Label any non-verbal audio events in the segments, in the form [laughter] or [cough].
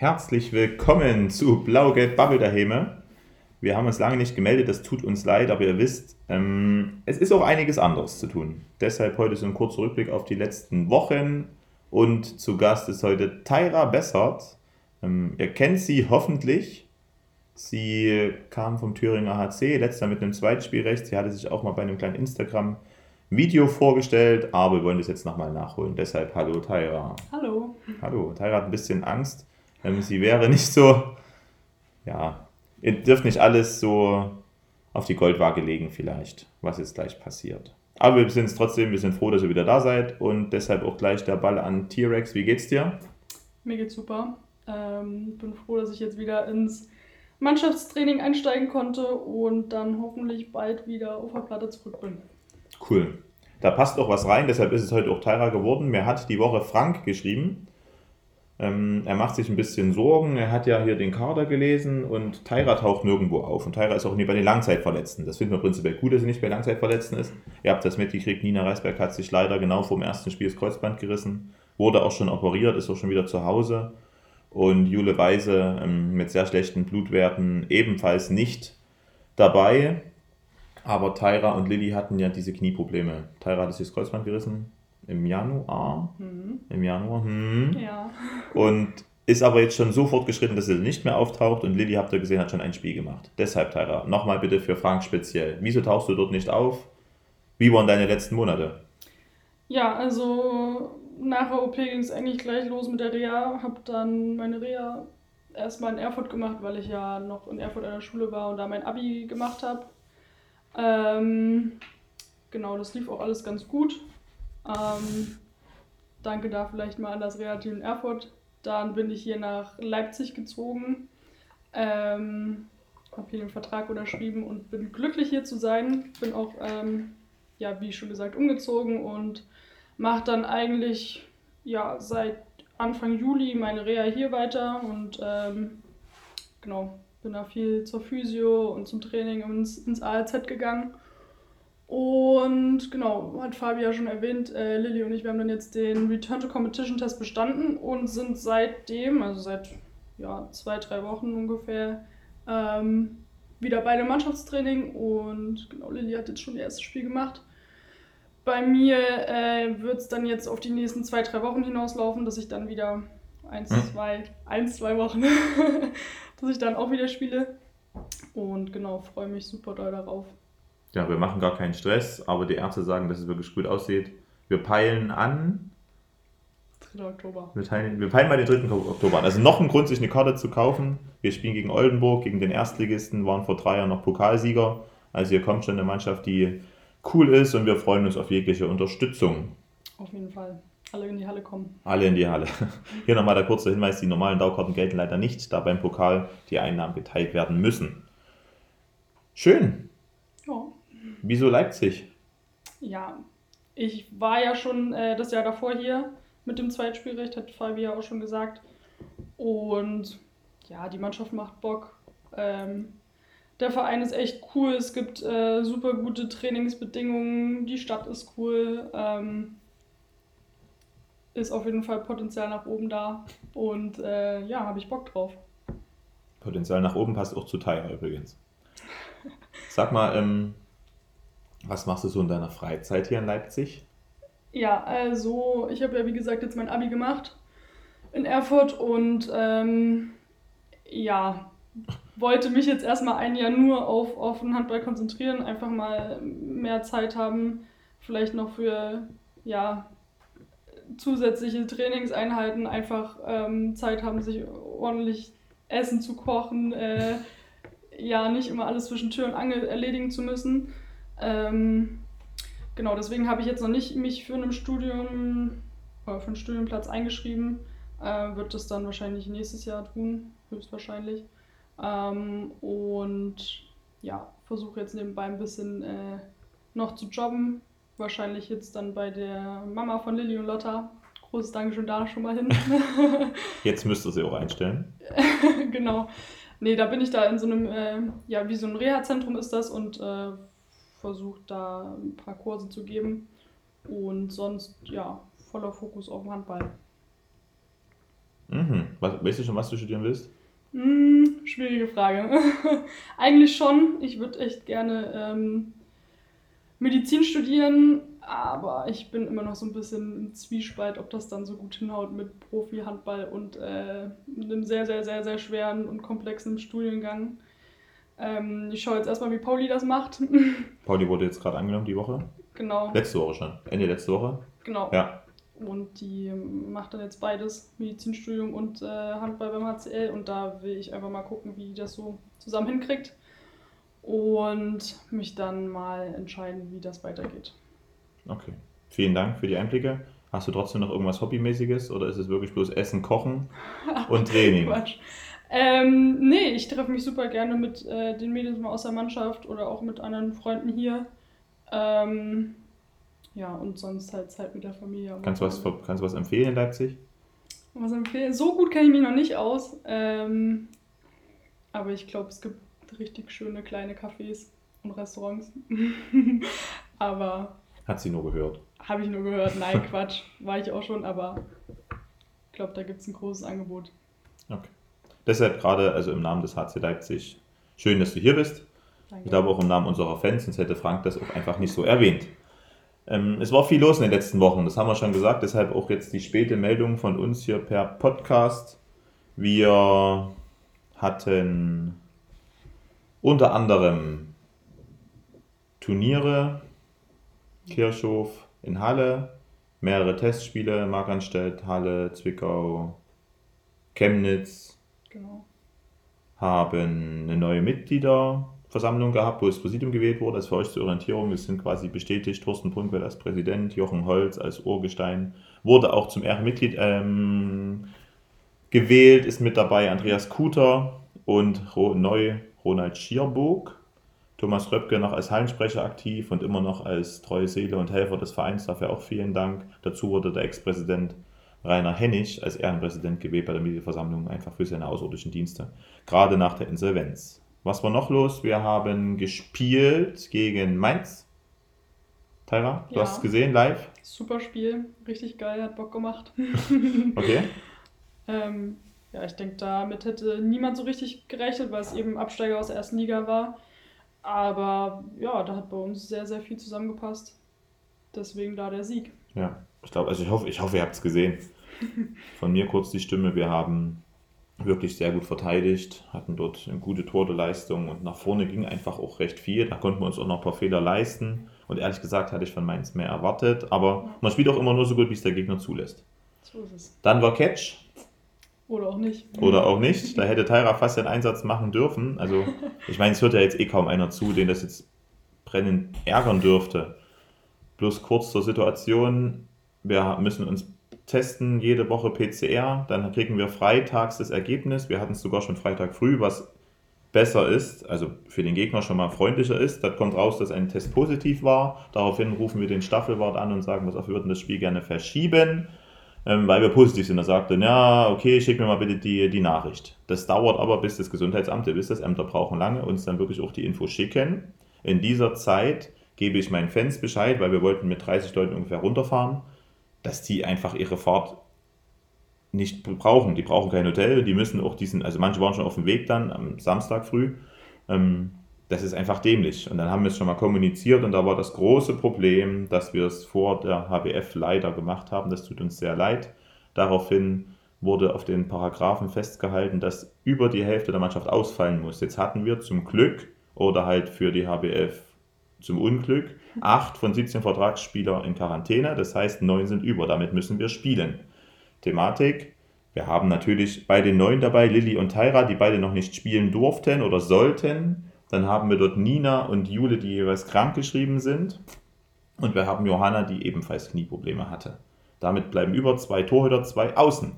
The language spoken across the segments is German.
Herzlich willkommen zu Blau-Gelb Bubble der Häme. Wir haben uns lange nicht gemeldet, das tut uns leid, aber ihr wisst, ähm, es ist auch einiges anderes zu tun. Deshalb heute so ein kurzer Rückblick auf die letzten Wochen und zu Gast ist heute Tyra Bessert. Ähm, ihr kennt sie hoffentlich. Sie kam vom Thüringer HC, letzter mit einem Zweitspielrecht. Sie hatte sich auch mal bei einem kleinen Instagram-Video vorgestellt, aber wir wollen das jetzt nochmal nachholen. Deshalb hallo Tyra. Hallo. Hallo, Tyra hat ein bisschen Angst. Sie wäre nicht so, ja, ihr dürft nicht alles so auf die Goldwaage legen vielleicht, was jetzt gleich passiert. Aber wir sind es trotzdem, wir sind froh, dass ihr wieder da seid und deshalb auch gleich der Ball an T-Rex. Wie geht's dir? Mir geht's super. Ähm, bin froh, dass ich jetzt wieder ins Mannschaftstraining einsteigen konnte und dann hoffentlich bald wieder auf der Platte zurück bin. Cool. Da passt auch was rein, deshalb ist es heute auch Tyra geworden. Mir hat die Woche Frank geschrieben, ähm, er macht sich ein bisschen Sorgen. Er hat ja hier den Kader gelesen und Tyra taucht nirgendwo auf. Und Tyra ist auch nie bei den Langzeitverletzten. Das finden wir prinzipiell gut, dass sie nicht bei Langzeitverletzten ist. Ihr habt das mitgekriegt, Nina Reisberg hat sich leider genau vor dem ersten Spiel das Kreuzband gerissen. Wurde auch schon operiert, ist auch schon wieder zu Hause. Und Jule Weise ähm, mit sehr schlechten Blutwerten ebenfalls nicht dabei. Aber Tyra und Lilly hatten ja diese Knieprobleme. Tyra hat sich das Kreuzband gerissen, im Januar. Mhm. Im Januar. Hm. Ja. Und ist aber jetzt schon so fortgeschritten, dass sie nicht mehr auftaucht und Lilly, habt ihr gesehen, hat schon ein Spiel gemacht. Deshalb, Tyra, nochmal bitte für Frank speziell. Wieso tauchst du dort nicht auf? Wie waren deine letzten Monate? Ja, also nach der OP ging es eigentlich gleich los mit der Reha. Hab dann meine Reha erstmal in Erfurt gemacht, weil ich ja noch in Erfurt an der Schule war und da mein Abi gemacht habe. Ähm, genau, das lief auch alles ganz gut. Ähm, danke da vielleicht mal an das Reha-Team in Erfurt. Dann bin ich hier nach Leipzig gezogen. Ähm, habe hier den Vertrag unterschrieben und bin glücklich hier zu sein. Bin auch, ähm, ja, wie schon gesagt, umgezogen und mache dann eigentlich ja, seit Anfang Juli meine Reha hier weiter und ähm, genau, bin da viel zur Physio und zum Training ins, ins ALZ gegangen und genau, hat Fabi ja schon erwähnt, äh, Lilly und ich, wir haben dann jetzt den Return to Competition Test bestanden und sind seitdem, also seit ja, zwei, drei Wochen ungefähr, ähm, wieder bei dem Mannschaftstraining und genau, Lilly hat jetzt schon ihr erstes Spiel gemacht. Bei mir äh, wird es dann jetzt auf die nächsten zwei, drei Wochen hinauslaufen, dass ich dann wieder eins, hm. zwei, eins, zwei Wochen, [laughs] dass ich dann auch wieder spiele. Und genau, freue mich super doll darauf ja, wir machen gar keinen Stress, aber die Ärzte sagen, dass es wirklich gut aussieht. Wir peilen an. 3. Oktober. Wir, teilen, wir peilen mal den 3. Oktober an. Also noch ein Grund, sich eine Karte zu kaufen. Wir spielen gegen Oldenburg, gegen den Erstligisten, waren vor drei Jahren noch Pokalsieger. Also hier kommt schon eine Mannschaft, die cool ist und wir freuen uns auf jegliche Unterstützung. Auf jeden Fall. Alle in die Halle kommen. Alle in die Halle. [laughs] Hier nochmal der kurze Hinweis, die normalen Daukarten gelten leider nicht, da beim Pokal die Einnahmen geteilt werden müssen. Schön. Wieso Leipzig? Ja, ich war ja schon äh, das Jahr davor hier mit dem Zweitspielrecht, hat Fabi ja auch schon gesagt. Und ja, die Mannschaft macht Bock. Ähm, der Verein ist echt cool, es gibt äh, super gute Trainingsbedingungen, die Stadt ist cool. Ähm, ist auf jeden Fall Potenzial nach oben da. Und äh, ja, habe ich Bock drauf. Potenzial nach oben passt auch zu Tyra übrigens. Sag mal, ähm, was machst du so in deiner Freizeit hier in Leipzig? Ja, also ich habe ja wie gesagt jetzt mein Abi gemacht in Erfurt und ähm, ja, wollte mich jetzt erstmal ein Jahr nur auf, auf den Handball konzentrieren, einfach mal mehr Zeit haben, vielleicht noch für ja, zusätzliche Trainingseinheiten, einfach ähm, Zeit haben, sich ordentlich Essen zu kochen, äh, ja, nicht immer alles zwischen Tür und Angel erledigen zu müssen. Ähm, genau, deswegen habe ich jetzt noch nicht mich für ein Studium oder für einen Studienplatz eingeschrieben. Äh, wird das dann wahrscheinlich nächstes Jahr tun, höchstwahrscheinlich. Ähm, und ja, versuche jetzt nebenbei ein bisschen äh, noch zu jobben. Wahrscheinlich jetzt dann bei der Mama von Lilly und Lotta. Großes Dankeschön da schon mal hin. [laughs] jetzt müsst ihr sie auch einstellen. [laughs] genau. Nee, da bin ich da in so einem, äh, ja, wie so ein Reha-Zentrum ist das und äh, versucht da ein paar Kurse zu geben. Und sonst, ja, voller Fokus auf dem Handball. Mhm. Was, weißt du schon, was du studieren willst? Hm, schwierige Frage. [laughs] Eigentlich schon. Ich würde echt gerne ähm, Medizin studieren, aber ich bin immer noch so ein bisschen im Zwiespalt, ob das dann so gut hinhaut mit Profi-Handball und äh, einem sehr, sehr, sehr, sehr schweren und komplexen Studiengang. Ähm, ich schaue jetzt erstmal, wie Pauli das macht. [laughs] Pauli wurde jetzt gerade angenommen die Woche. genau, Letzte Woche schon. Ende letzte Woche. genau. Ja. Und die macht dann jetzt beides, Medizinstudium und äh, Handball beim HCL. Und da will ich einfach mal gucken, wie die das so zusammen hinkriegt. Und mich dann mal entscheiden, wie das weitergeht. Okay. Vielen Dank für die Einblicke. Hast du trotzdem noch irgendwas Hobbymäßiges oder ist es wirklich bloß Essen, Kochen [laughs] und Training? Quatsch. Ähm, nee, ich treffe mich super gerne mit äh, den Mädels mal aus der Mannschaft oder auch mit anderen Freunden hier. Ähm, ja, und sonst halt Zeit mit der Familie. am Kannst du was, kannst du was empfehlen in Leipzig? Was empfehlen? So gut kenne ich mich noch nicht aus. Ähm, aber ich glaube, es gibt richtig schöne kleine Cafés und Restaurants. [laughs] aber Hat sie nur gehört. habe ich nur gehört. Nein, [laughs] Quatsch. War ich auch schon, aber ich glaube, da gibt es ein großes Angebot. Okay. Deshalb gerade, also im Namen des HC Leipzig, schön, dass du hier bist. Danke. Ich glaube auch im Namen unserer Fans, sonst hätte Frank das auch einfach nicht so erwähnt. Ähm, es war viel los in den letzten Wochen, das haben wir schon gesagt, deshalb auch jetzt die späte Meldung von uns hier per Podcast. Wir hatten unter anderem Turniere, Kirchhof in Halle, mehrere Testspiele, Markranstädt, Halle, Zwickau, Chemnitz, Genau. haben eine neue Mitgliederversammlung gehabt, wo das Präsidium gewählt wurde. Also für euch zur Orientierung, es sind quasi bestätigt, Thorsten Brunkwell als Präsident, Jochen Holz als Urgestein, wurde auch zum Ehrenmitglied ähm, gewählt, ist mit dabei Andreas Kuter und neu Ronald Schierburg. Thomas Röpke noch als Hallensprecher aktiv und immer noch als treue Seele und Helfer des Vereins. Dafür auch vielen Dank. Dazu wurde der Ex-Präsident Rainer Hennig als Ehrenpräsident gewählt bei der Mitgliederversammlung, einfach für seine außerirdischen Dienste, gerade nach der Insolvenz. Was war noch los? Wir haben gespielt gegen Mainz. Tyra, du Ja. hast es gesehen live? Super Spiel, richtig geil, hat Bock gemacht. [laughs] [laughs] Okay. ähm, ja, ich denke, damit hätte niemand so richtig gerechnet, weil es eben Absteiger aus der ersten Liga war. Aber ja, da hat bei uns sehr, sehr viel zusammengepasst. Deswegen da der Sieg. Ja, ich glaube, also ich hoffe, ich hoffe, ihr habt es gesehen. [laughs] Von mir kurz die Stimme. Wir haben wirklich sehr gut verteidigt, hatten dort eine gute Torleistung und nach vorne ging einfach auch recht viel. Da konnten wir uns auch noch ein paar Fehler leisten. Und ehrlich gesagt hatte ich von Mainz mehr erwartet. Aber man spielt auch immer nur so gut, wie es der Gegner zulässt. So ist es. Dann war Catch Oder auch nicht. oder auch nicht. Da hätte Tyra fast den Einsatz machen dürfen. Also ich meine, es hört ja jetzt eh kaum einer zu, den das jetzt brennend ärgern dürfte. Bloß kurz zur Situation. Wir müssen uns testen, jede Woche PCR. Dann kriegen wir freitags das Ergebnis. Wir hatten es sogar schon Freitag früh, was besser ist, also für den Gegner schon mal freundlicher ist. Da kommt raus, dass ein Test positiv war. Daraufhin rufen wir den Staffelwart an und sagen, was auf, wir würden das Spiel gerne verschieben, ähm, weil wir positiv sind. Er sagte, ja, okay, schick mir mal bitte die, die Nachricht. Das dauert aber, bis das Gesundheitsamt, wisst das, Ämter brauchen lange, uns dann wirklich auch die Info schicken. In dieser Zeit gebe ich meinen Fans Bescheid, weil wir wollten mit 30 Leuten ungefähr runterfahren, dass die einfach ihre Fahrt nicht brauchen. Die brauchen kein Hotel, die müssen auch diesen, also manche waren schon auf dem Weg dann am Samstag früh. Ähm, das ist einfach dämlich. Und dann haben wir es schon mal kommuniziert und da war das große Problem, dass wir es vor der HBF leider gemacht haben. Das tut uns sehr leid. Daraufhin wurde auf den Paragraphen festgehalten, dass über die Hälfte der Mannschaft ausfallen muss. Jetzt hatten wir zum Glück oder halt für die HBF zum Unglück acht von 17 Vertragsspieler in Quarantäne. Das heißt, neun sind über. Damit müssen wir spielen. Thematik. Wir haben natürlich bei den Neuen dabei Lilly und Tyra, die beide noch nicht spielen durften oder sollten. Dann haben wir dort Nina und Jule, die jeweils krank geschrieben sind. Und wir haben Johanna, die ebenfalls Knieprobleme hatte. Damit bleiben über zwei Torhüter, zwei Außen.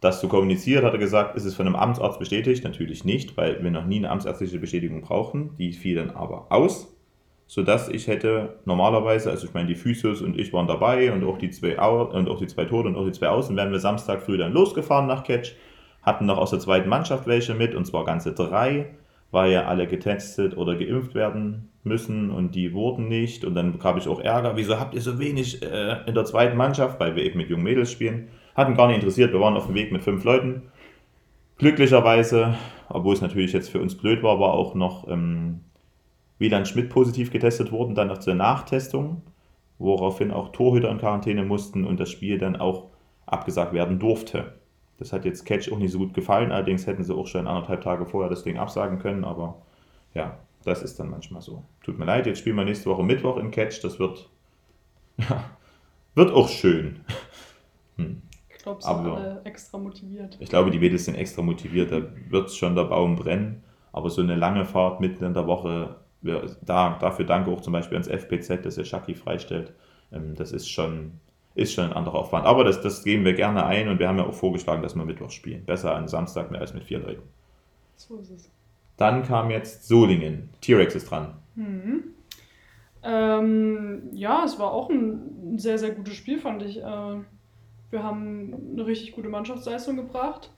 Das zu kommuniziert, hat er gesagt, ist es von einem Amtsarzt bestätigt? Natürlich nicht, weil wir noch nie eine amtsärztliche Bestätigung brauchen. Die fiel dann aber aus sodass ich hätte normalerweise, also ich meine, die Physios und ich waren dabei und auch die zwei und auch die zwei Tode und auch die zwei Außen, wären wir Samstag früh dann losgefahren nach Catch, hatten noch aus der zweiten Mannschaft welche mit, und zwar ganze drei, weil ja alle getestet oder geimpft werden müssen und die wurden nicht. Und dann gab ich auch Ärger, wieso habt ihr so wenig äh, in der zweiten Mannschaft, weil wir eben mit jungen Mädels spielen, Hat ihn gar nicht interessiert. Wir waren auf dem Weg mit fünf Leuten. Glücklicherweise, obwohl es natürlich jetzt für uns blöd war, war auch noch ähm, Wieland Schmidt positiv getestet worden, dann noch zur Nachtestung, woraufhin auch Torhüter in Quarantäne mussten und das Spiel dann auch abgesagt werden durfte. Das hat jetzt Catch auch nicht so gut gefallen, allerdings hätten sie auch schon anderthalb Tage vorher das Ding absagen können, aber ja, das ist dann manchmal so. Tut mir leid, jetzt spielen wir nächste Woche Mittwoch in Catch, das wird, [laughs] ja, wird auch schön. [laughs] Hm. Ich glaube, sind aber, alle extra motiviert. Ich glaube, die Mädels sind extra motiviert, da wird schon der Baum brennen, aber so eine lange Fahrt mitten in der Woche, da, dafür danke auch zum Beispiel ans FPZ, dass er Shaki freistellt. Ähm, das ist schon, ist schon ein anderer Aufwand. Aber das, das geben wir gerne ein und wir haben ja auch vorgeschlagen, dass wir Mittwoch spielen. Besser an Samstag mehr als mit vier Leuten. So ist es. Dann kam jetzt Solingen. T-Rex ist dran. Mhm. Ähm, ja, es war auch ein sehr, sehr gutes Spiel, fand ich. Äh, wir haben eine richtig gute Mannschaftsleistung gebracht.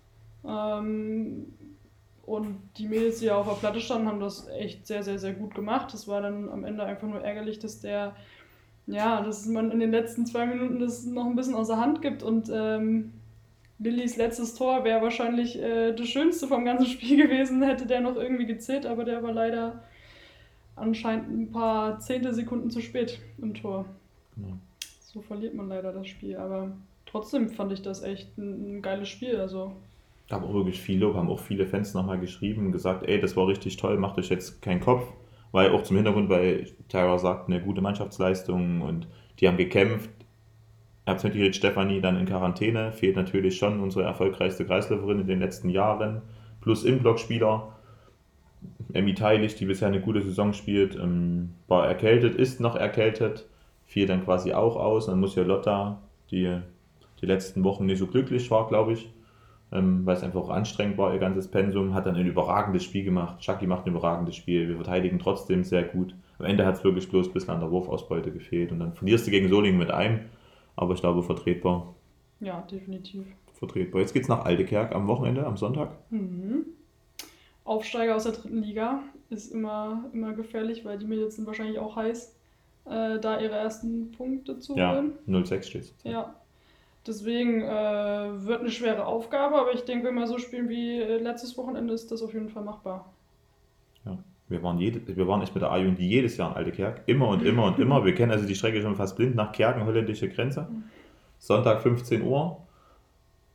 Ähm, und die Mädels, die ja auf der Platte standen, haben das echt sehr, sehr, sehr gut gemacht. Es war dann am Ende einfach nur ärgerlich, dass der, ja, dass man in den letzten zwei Minuten das noch ein bisschen außer Hand gibt und ähm, Lillys letztes Tor wäre wahrscheinlich äh, das Schönste vom ganzen Spiel [laughs] gewesen, hätte der noch irgendwie gezählt, aber der war leider anscheinend ein paar Zehntelsekunden zu spät im Tor. Genau. So verliert man leider das Spiel, aber trotzdem fand ich das echt ein, ein geiles Spiel. Also gab auch wirklich viel Lob, haben auch viele Fans nochmal geschrieben und gesagt, ey, das war richtig toll, macht euch jetzt keinen Kopf. Weil auch zum Hintergrund, weil Tyra sagt, eine gute Mannschaftsleistung und die haben gekämpft. Habt mitgekriegt, Stefanie dann in Quarantäne, fehlt natürlich schon unsere erfolgreichste Kreisläuferin in den letzten Jahren, plus Inblock-Spieler. Emmy Teilig, die bisher eine gute Saison spielt, ähm, war erkältet, ist noch erkältet, fiel dann quasi auch aus. Dann muss ja Lotta, die die letzten Wochen nicht so glücklich war, glaube ich, ähm, weil es einfach auch anstrengend war, ihr ganzes Pensum, hat dann ein überragendes Spiel gemacht. Chucky macht ein überragendes Spiel, wir verteidigen trotzdem sehr gut. Am Ende hat es wirklich bloß ein bisschen an der Wurfausbeute gefehlt und dann verlierst du gegen Solingen mit einem, aber ich glaube vertretbar. Ja, definitiv. Vertretbar. Jetzt geht es nach Altekerk am Wochenende, am Sonntag. Mhm. Aufsteiger aus der dritten Liga ist immer, immer gefährlich, weil die Mädels sind wahrscheinlich auch heiß, äh, da ihre ersten Punkte zu holen. Ja, 0-6 steht es. Ja, Deswegen äh, wird eine schwere Aufgabe, aber ich denke, wenn wir so spielen wie äh, letztes Wochenende, ist das auf jeden Fall machbar. Ja, wir waren, jede, wir waren echt mit der A-Jugend jedes Jahr in Alte Kerk. Immer und immer und immer. Wir kennen also die Strecke schon fast blind nach Kerken, holländische Grenze. Sonntag 15 Uhr.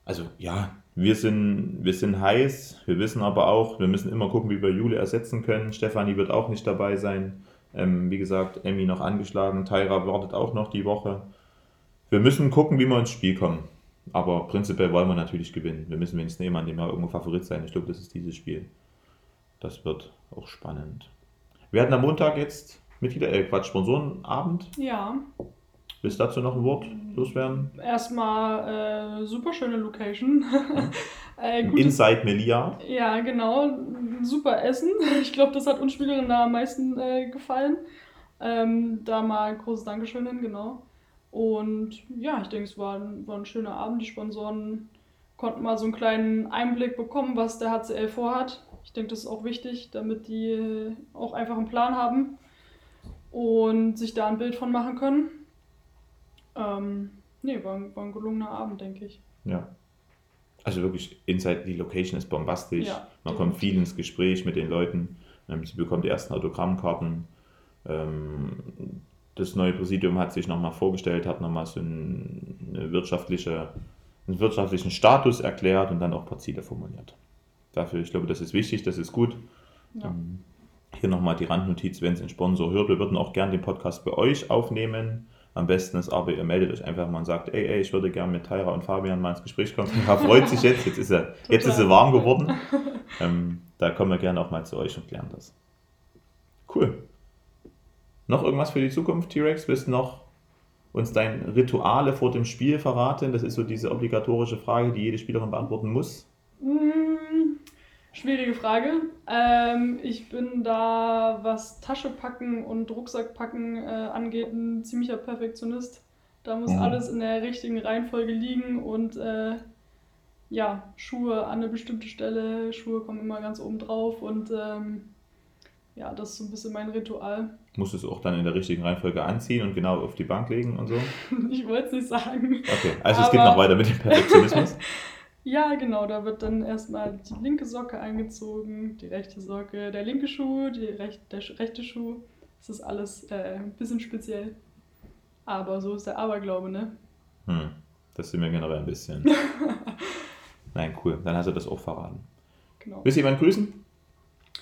Also ja, wir sind, wir sind heiß. Wir wissen aber auch, wir müssen immer gucken, wie wir Jule ersetzen können. Stefanie wird auch nicht dabei sein. Ähm, wie gesagt, Emmy noch angeschlagen. Tyra wartet auch noch die Woche. Wir müssen gucken, wie wir ins Spiel kommen. Aber prinzipiell wollen wir natürlich gewinnen. Wir müssen wenigstens jemanden, dem wir irgendwo Favorit sein. Ich glaube, das ist dieses Spiel. Das wird auch spannend. Wir hatten am Montag jetzt Mitglieder, äh, Quatsch, Sponsorenabend. Ja. Willst du dazu noch ein Wort loswerden? Erstmal äh, super schöne Location. [laughs] äh, Inside Melia. Ja, genau. Super Essen. Ich glaube, das hat uns Spielerinnen am meisten äh, gefallen. Ähm, da mal großes Dankeschön hin, genau. Und ja, ich denke, es war ein, war ein schöner Abend. Die Sponsoren konnten mal so einen kleinen Einblick bekommen, was der HCL vorhat. Ich denke, das ist auch wichtig, damit die auch einfach einen Plan haben und sich da ein Bild von machen können. Ähm, nee, war, war ein gelungener Abend, denke ich. Ja. Also wirklich, inside die Location ist bombastisch. Ja, Man kommt viel ins Gespräch mit den Leuten. Ähm, sie bekommt die ersten Autogrammkarten. Ähm, das neue Präsidium hat sich nochmal vorgestellt, hat nochmal so eine wirtschaftliche, einen wirtschaftlichen Status erklärt und dann auch ein paar Ziele formuliert. Dafür, ich glaube, das ist wichtig, das ist gut. Ja. Ähm, hier nochmal die Randnotiz, wenn es ein Sponsor hört, wir würden auch gerne den Podcast bei euch aufnehmen. Am besten ist aber, ihr meldet euch einfach mal und sagt, ey, ey, ich würde gerne mit Tyra und Fabian mal ins Gespräch kommen. Tyra freut sich jetzt, jetzt ist er, jetzt ist er warm geworden. Ähm, da kommen wir gerne auch mal zu euch und klären das. Cool. Noch irgendwas für die Zukunft, T-Rex? Willst du noch uns dein Rituale vor dem Spiel verraten? Das ist so diese obligatorische Frage, die jede Spielerin beantworten muss. Hm, schwierige Frage. Ähm, ich bin da, was Tasche packen und Rucksack packen äh, angeht, ein ziemlicher Perfektionist. Da muss mhm. alles in der richtigen Reihenfolge liegen und äh, ja, Schuhe an eine bestimmte Stelle, Schuhe kommen immer ganz oben drauf und ähm, ja, das ist so ein bisschen mein Ritual. Musst du es auch dann in der richtigen Reihenfolge anziehen und genau auf die Bank legen und so? [laughs] Ich wollte es nicht sagen. Okay, also es geht noch weiter mit dem Perfektionismus. [laughs] ja, genau, da wird dann erstmal die linke Socke eingezogen, die rechte Socke, der linke Schuh, die recht, der rechte Schuh. Das ist alles äh, ein bisschen speziell. Aber so ist der Aberglaube, ne? Hm, das sind wir generell ein bisschen. [laughs] Nein, cool. Dann hast du das auch verraten. Genau. Willst du jemanden grüßen?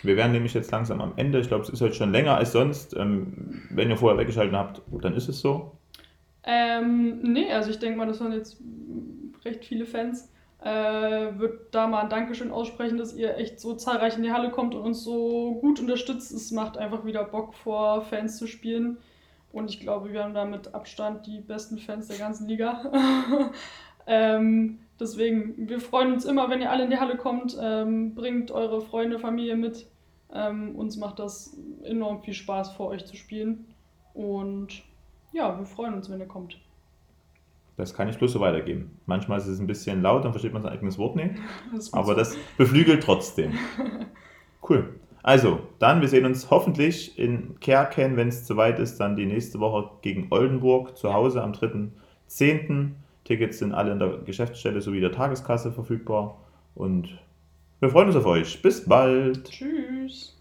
Wir werden nämlich jetzt langsam am Ende. Ich glaube, es ist heute schon länger als sonst. Ähm, wenn ihr vorher weggeschaltet habt, dann ist es so. Ähm, nee, also ich denke mal, das waren jetzt recht viele Fans. Äh, wird da mal ein Dankeschön aussprechen, dass ihr echt so zahlreich in die Halle kommt und uns so gut unterstützt. Es macht einfach wieder Bock, vor Fans zu spielen. Und ich glaube, wir haben da mit Abstand die besten Fans der ganzen Liga. [laughs] ähm, deswegen, wir freuen uns immer, wenn ihr alle in die Halle kommt. Ähm, bringt eure Freunde, Familie mit. Ähm, uns macht das enorm viel Spaß, vor euch zu spielen. Und ja, wir freuen uns, wenn ihr kommt. Das kann ich bloß so weitergeben. Manchmal ist es ein bisschen laut, dann versteht man sein eigenes Wort nicht. [laughs] Das aber so. das beflügelt trotzdem. [laughs] Cool. Also, dann, wir sehen uns hoffentlich in Kerken, wenn es soweit ist, dann die nächste Woche gegen Oldenburg zu Hause am 3.10. Tickets sind alle in der Geschäftsstelle sowie der Tageskasse verfügbar. Und wir freuen uns auf euch. Bis bald. Tschüss.